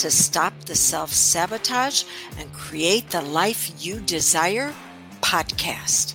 to Stop the Self Sabotage and Create the Life You Desire podcast.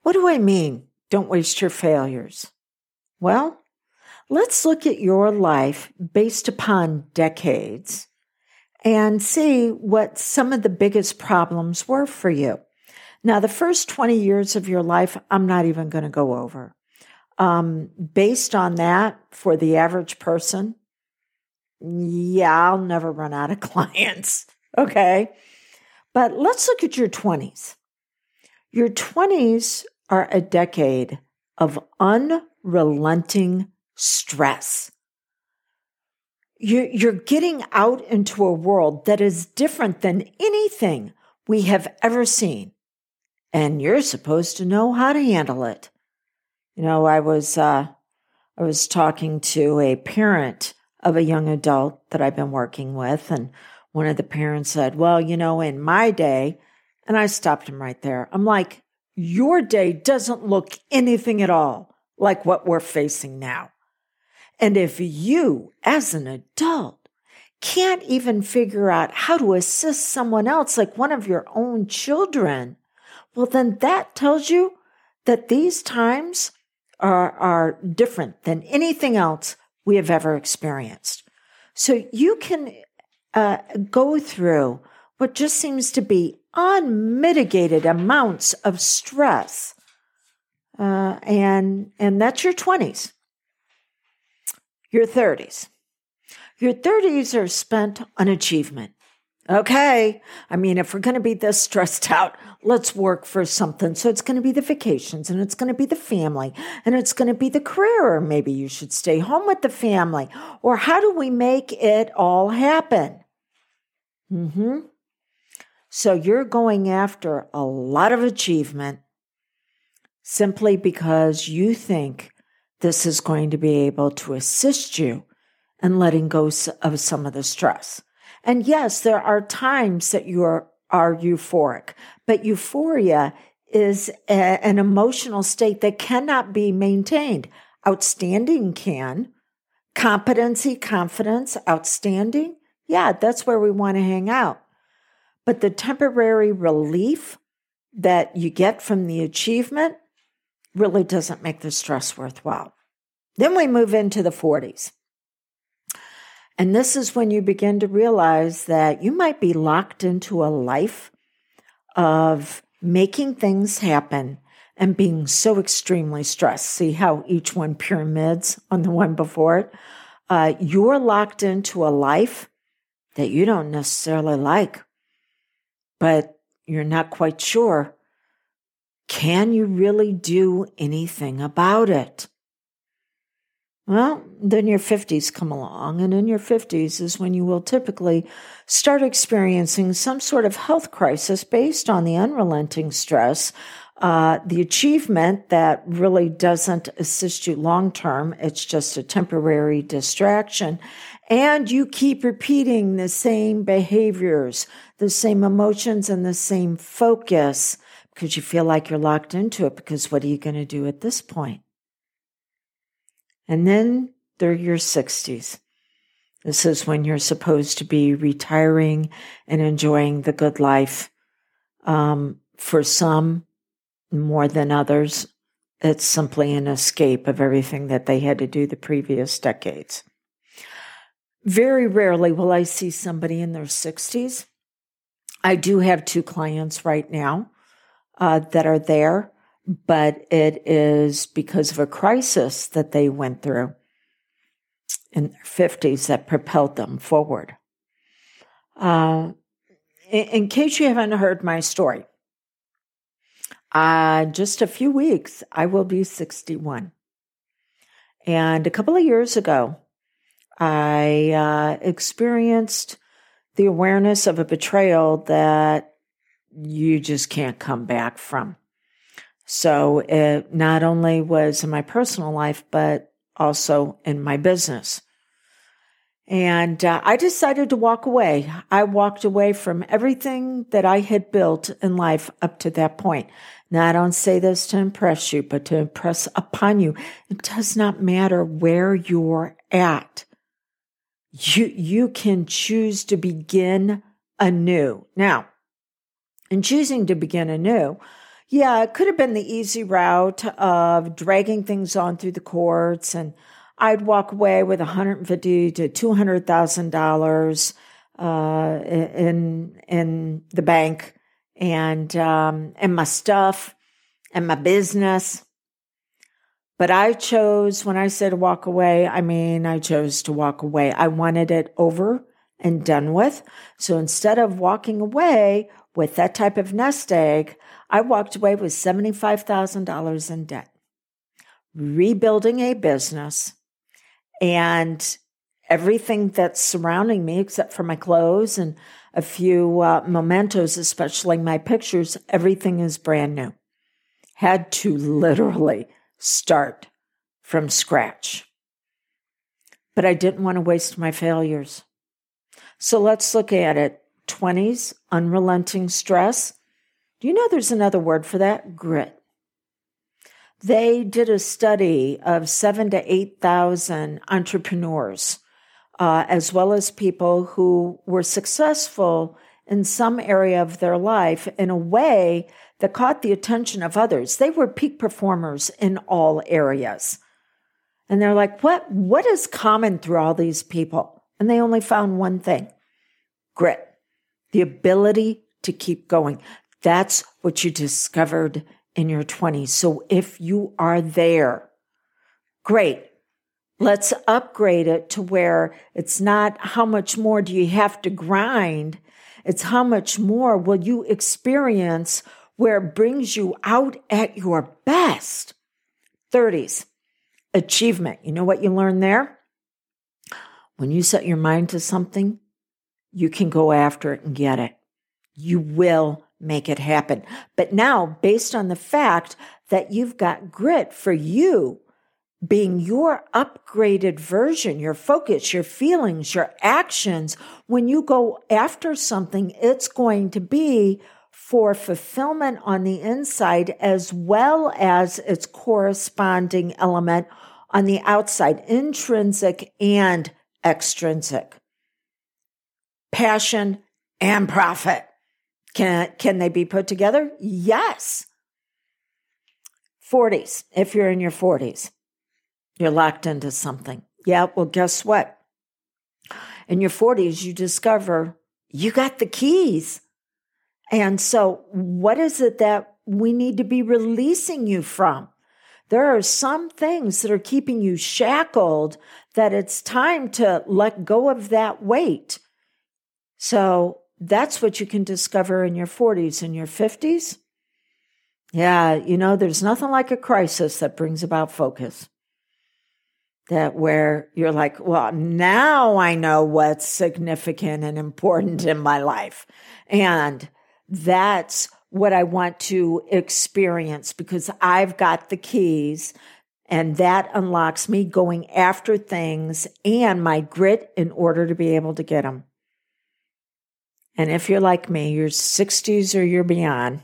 What do I mean? Don't waste your failures. Well, let's look at your life based upon decades and see what some of the biggest problems were for you. Now, the first 20 years of your life, I'm not even going to go over. Um, based on that, for the average person, yeah, I'll never run out of clients. Okay. But let's look at your 20s. Your 20s are a decade of unrelenting stress. You're getting out into a world that is different than anything we have ever seen. And you're supposed to know how to handle it. You know, I was, uh, I was talking to a parent of a young adult that I've been working with. And one of the parents said, Well, you know, in my day, and I stopped him right there. I'm like, Your day doesn't look anything at all like what we're facing now. And if you, as an adult, can't even figure out how to assist someone else, like one of your own children, well, then that tells you that these times are, are different than anything else we have ever experienced. So you can uh, go through what just seems to be unmitigated amounts of stress, uh, and and that's your twenties, your thirties. Your 30s are spent on achievement. Okay. I mean, if we're going to be this stressed out, let's work for something. So it's going to be the vacations and it's going to be the family and it's going to be the career. Or maybe you should stay home with the family. Or how do we make it all happen? hmm So you're going after a lot of achievement simply because you think this is going to be able to assist you in letting go of some of the stress. And yes, there are times that you are, are euphoric, but euphoria is a, an emotional state that cannot be maintained. Outstanding can. Competency, confidence, outstanding. Yeah, that's where we want to hang out. But the temporary relief that you get from the achievement really doesn't make the stress worthwhile. Then we move into the 40s. And this is when you begin to realize that you might be locked into a life of making things happen and being so extremely stressed. See how each one pyramids on the one before it? Uh, you're locked into a life that you don't necessarily like, but you're not quite sure. Can you really do anything about it? Well, then your 50s come along, and in your 50s is when you will typically start experiencing some sort of health crisis based on the unrelenting stress, uh, the achievement that really doesn't assist you long term. It's just a temporary distraction. And you keep repeating the same behaviors, the same emotions, and the same focus because you feel like you're locked into it. Because what are you going to do at this point? And then they're your 60s. This is when you're supposed to be retiring and enjoying the good life. Um, for some, more than others, it's simply an escape of everything that they had to do the previous decades. Very rarely will I see somebody in their 60s. I do have two clients right now uh, that are there but it is because of a crisis that they went through in their 50s that propelled them forward. Uh, in, in, case you haven't heard my story, uh, just a few weeks, I will be 61. And a couple of years ago, I uh, experienced the awareness of a betrayal that you just can't come back from. So it not only was in my personal life, but also in my business. And uh, I decided to walk away. I walked away from everything that I had built in life up to that point. Now, I don't say this to impress you, but to impress upon you. It does not matter where you're at. You, you can choose to begin anew. Now, in choosing to begin anew, yeah, it could have been the easy route of dragging things on through the courts and I'd walk away with 150 to 200,000 dollars uh, in in the bank and um, and my stuff and my business. But I chose when I said walk away. I mean, I chose to walk away. I wanted it over and done with. So instead of walking away with that type of nest egg, I walked away with $75,000 in debt, rebuilding a business and everything that's surrounding me, except for my clothes and a few uh, mementos, especially my pictures, everything is brand new. Had to literally start from scratch. But I didn't want to waste my failures. So let's look at it 20s, unrelenting stress. Do you know there's another word for that? Grit. They did a study of seven to 8,000 entrepreneurs, uh, as well as people who were successful in some area of their life in a way that caught the attention of others. They were peak performers in all areas. And they're like, what, what is common through all these people? And they only found one thing grit, the ability to keep going. That's what you discovered in your 20s. So if you are there, great. Let's upgrade it to where it's not how much more do you have to grind? It's how much more will you experience where it brings you out at your best. 30s, achievement. You know what you learn there? When you set your mind to something, you can go after it and get it. You will make it happen. But now, based on the fact that you've got grit for you being your upgraded version, your focus, your feelings, your actions, when you go after something, it's going to be for fulfillment on the inside as well as its corresponding element on the outside, intrinsic and extrinsic. Passion and profit. Can, can they be put together? Yes. 40s, if you're in your 40s, you're locked into something. Yeah, well, guess what? In your 40s, you discover you got the keys. And so, what is it that we need to be releasing you from? There are some things that are keeping you shackled that it's time to let go of that weight. So, that's what you can discover in your 40s and your 50s. Yeah, you know, there's nothing like a crisis that brings about focus. That where you're like, well, now I know what's significant and important in my life. And that's what I want to experience because I've got the keys and that unlocks me going after things and my grit in order to be able to get them. And if you're like me, you're 60s or you're beyond,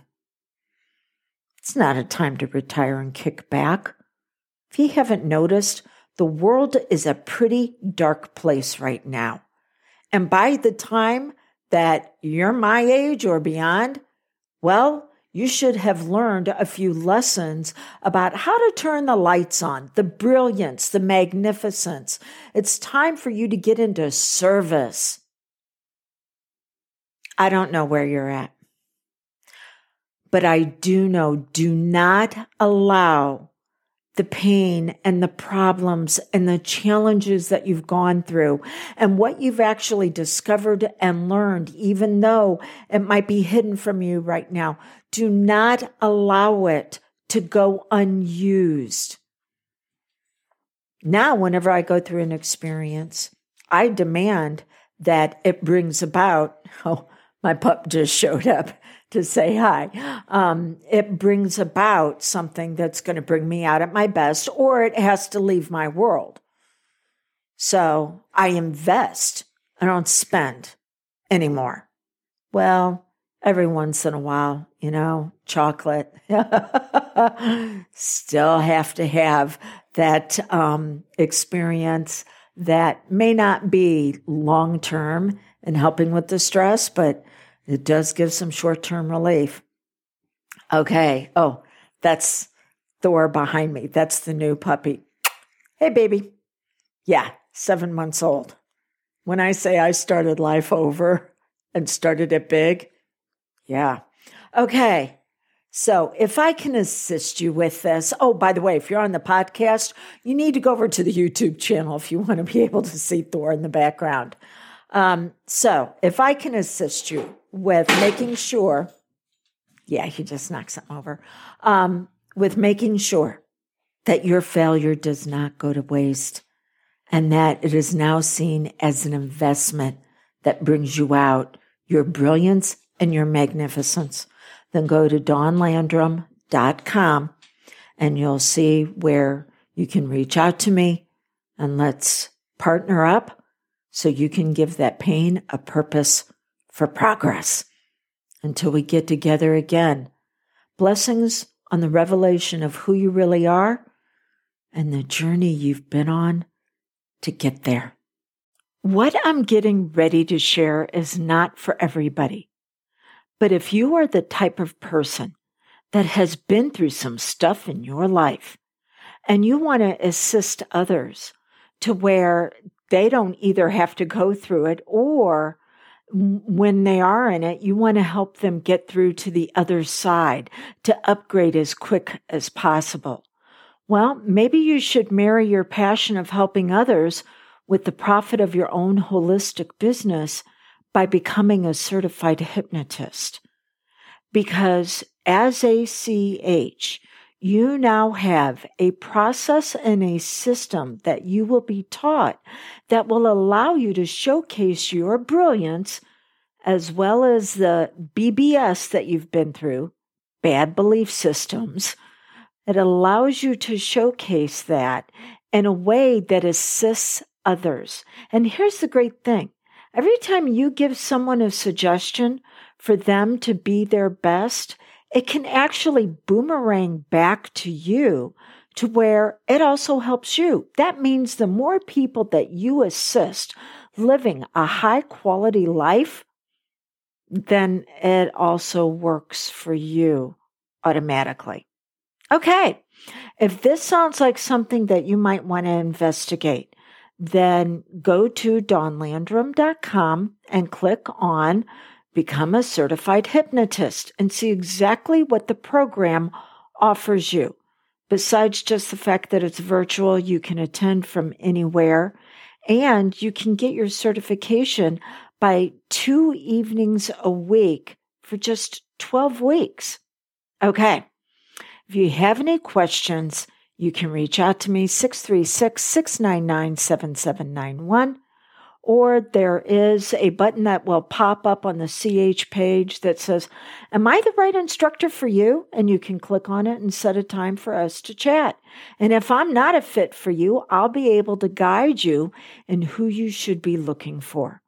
it's not a time to retire and kick back. If you haven't noticed, the world is a pretty dark place right now. And by the time that you're my age or beyond, well, you should have learned a few lessons about how to turn the lights on, the brilliance, the magnificence. It's time for you to get into service. I don't know where you're at. But I do know do not allow the pain and the problems and the challenges that you've gone through and what you've actually discovered and learned, even though it might be hidden from you right now. Do not allow it to go unused. Now, whenever I go through an experience, I demand that it brings about, oh, my pup just showed up to say hi. Um, it brings about something that's going to bring me out at my best, or it has to leave my world. So I invest. I don't spend anymore. Well, every once in a while, you know, chocolate. Still have to have that um, experience that may not be long term in helping with the stress, but it does give some short term relief. Okay. Oh, that's Thor behind me. That's the new puppy. Hey, baby. Yeah, seven months old. When I say I started life over and started it big, yeah. Okay. So if I can assist you with this, oh, by the way, if you're on the podcast, you need to go over to the YouTube channel if you want to be able to see Thor in the background. Um, so if I can assist you with making sure, yeah, he just knocked something over, um, with making sure that your failure does not go to waste and that it is now seen as an investment that brings you out your brilliance and your magnificence, then go to dawnlandrum.com and you'll see where you can reach out to me and let's partner up so you can give that pain a purpose for progress until we get together again. Blessings on the revelation of who you really are and the journey you've been on to get there. What I'm getting ready to share is not for everybody. But if you are the type of person that has been through some stuff in your life and you want to assist others to where they don't either have to go through it or when they are in it, you want to help them get through to the other side to upgrade as quick as possible. Well, maybe you should marry your passion of helping others with the profit of your own holistic business by becoming a certified hypnotist. Because as a CH, you now have a process and a system that you will be taught that will allow you to showcase your brilliance as well as the BBS that you've been through, bad belief systems. It allows you to showcase that in a way that assists others. And here's the great thing Every time you give someone a suggestion for them to be their best, it can actually boomerang back to you to where it also helps you. That means the more people that you assist living a high quality life, then it also works for you automatically. Okay. If this sounds like something that you might want to investigate, then go to dawnlandrum.com and click on Become a Certified Hypnotist and see exactly what the program offers you. Besides just the fact that it's virtual, you can attend from anywhere and you can get your certification by two evenings a week for just 12 weeks. Okay. If you have any questions, you can reach out to me 636 699 7791 or there is a button that will pop up on the CH page that says, Am I the right instructor for you? And you can click on it and set a time for us to chat. And if I'm not a fit for you, I'll be able to guide you in who you should be looking for.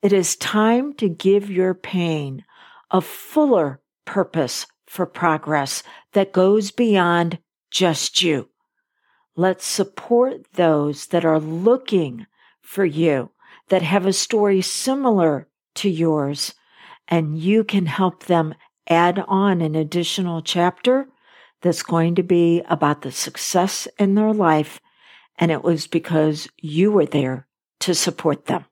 It is time to give your pain a fuller purpose for progress that goes beyond just you. Let's support those that are looking for you, that have a story similar to yours, and you can help them add on an additional chapter that's going to be about the success in their life. And it was because you were there to support them.